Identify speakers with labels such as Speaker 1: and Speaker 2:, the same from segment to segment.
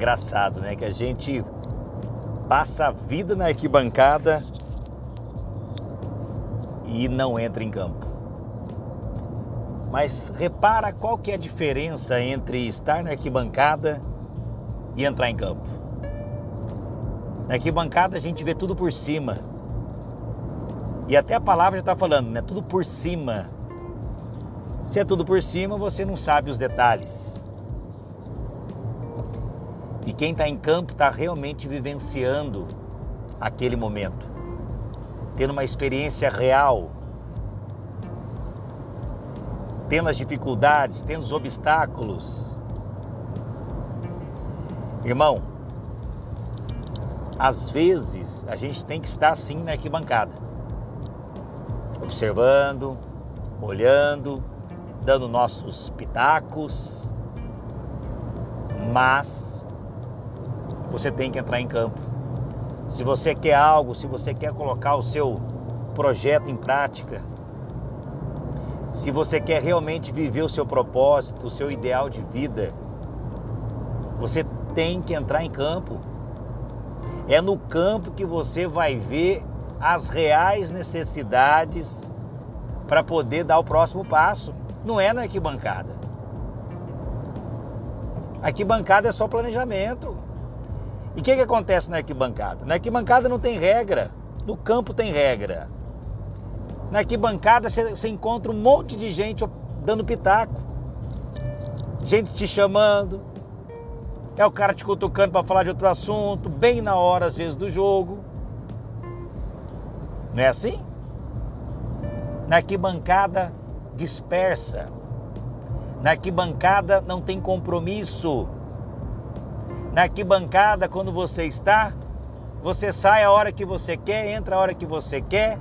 Speaker 1: Engraçado, né? Que a gente passa a vida na arquibancada e não entra em campo. Mas repara qual que é a diferença entre estar na arquibancada e entrar em campo. Na arquibancada a gente vê tudo por cima. E até a palavra já está falando, né? Tudo por cima. Se é tudo por cima, você não sabe os detalhes. E quem está em campo está realmente vivenciando aquele momento, tendo uma experiência real. Tendo as dificuldades, tendo os obstáculos. Irmão, às vezes a gente tem que estar assim na arquibancada, observando, olhando, dando nossos pitacos, mas você tem que entrar em campo. Se você quer algo, se você quer colocar o seu projeto em prática, se você quer realmente viver o seu propósito, o seu ideal de vida, você tem que entrar em campo. É no campo que você vai ver as reais necessidades para poder dar o próximo passo. Não é na arquibancada. Arquibancada é só planejamento. E o que, que acontece na arquibancada? Na arquibancada não tem regra, no campo tem regra. Na arquibancada você, encontra um monte de gente dando pitaco. Gente te chamando. É o cara te cutucando para falar de outro assunto, bem na hora, às vezes, do jogo. Não é assim? Na arquibancada dispersa. Na arquibancada não tem compromisso. Na arquibancada, quando você está, você sai a hora que você quer, entra a hora que você quer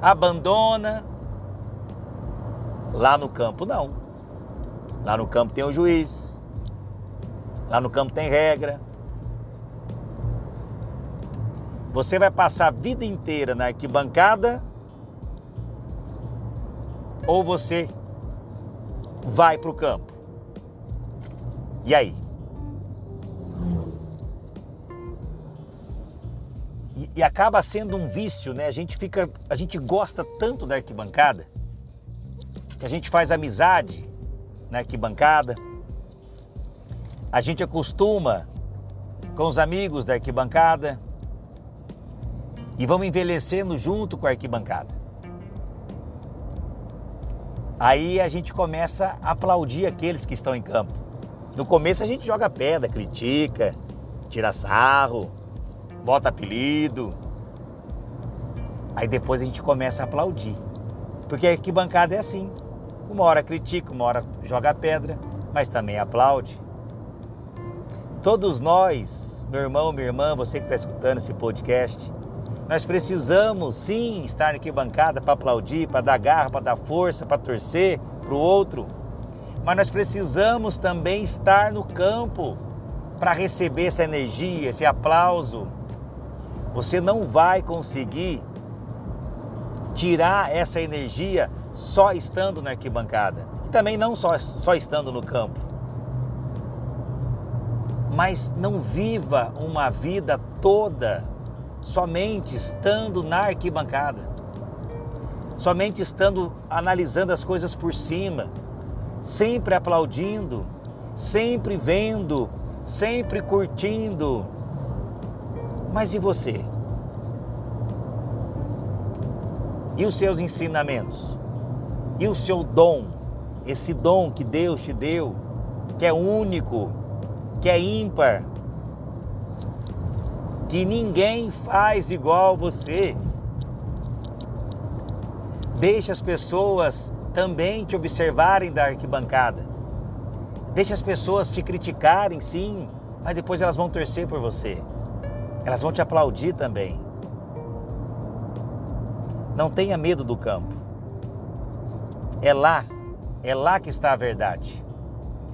Speaker 1: abandona. Lá no campo não. Lá no campo tem o juiz. Lá no campo tem regra. Você vai passar a vida inteira na arquibancada ou você vai para o campo? E aí? E, e, acaba sendo um vício, né? A gente fica, a gente gosta tanto da arquibancada que a gente faz amizade na arquibancada. A gente acostuma com os amigos da arquibancada e vamos envelhecendo junto com a arquibancada. Aí a gente começa a aplaudir aqueles que estão em campo. No começo a gente joga pedra, critica, tira sarro, bota apelido. Aí depois a gente começa a aplaudir. Porque a arquibancada é assim. Uma hora critica, uma hora joga pedra, mas também aplaude. Todos nós, meu irmão, minha irmã, você que está escutando esse podcast, nós precisamos sim estar na arquibancada para aplaudir, para dar garra, para dar força, para torcer para o outro. Mas nós precisamos também estar no campo para receber essa energia, esse aplauso, você não vai conseguir tirar essa energia só estando na arquibancada. E também não só, só estando no campo. Mas não viva uma vida toda somente estando na arquibancada. Somente estando analisando as coisas por cima, sempre aplaudindo, sempre vendo, sempre curtindo mas e você? E os seus ensinamentos? E o seu dom? Esse dom que Deus te deu, que é único, que é ímpar, que ninguém faz igual você. Deixe as pessoas também te observarem da arquibancada. Deixe as pessoas te criticarem, sim, mas depois elas vão torcer por você. Elas vão te aplaudir também. Não tenha medo do campo. É lá, é lá que está a verdade.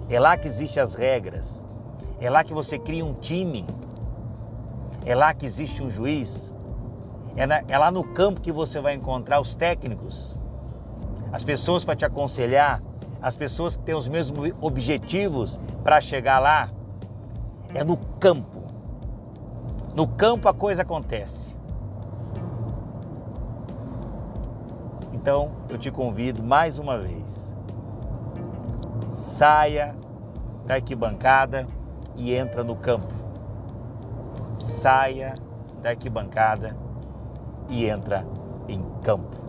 Speaker 1: É lá que existem as regras. É lá que você cria um time. É lá que existe um juiz. É, na, é lá no campo que você vai encontrar os técnicos, as pessoas para te aconselhar, as pessoas que têm os mesmos objetivos para chegar lá. é no campo. No campo a coisa acontece. Então eu te convido mais uma vez. Saia da arquibancada e entra no campo. Saia da arquibancada e entra em campo.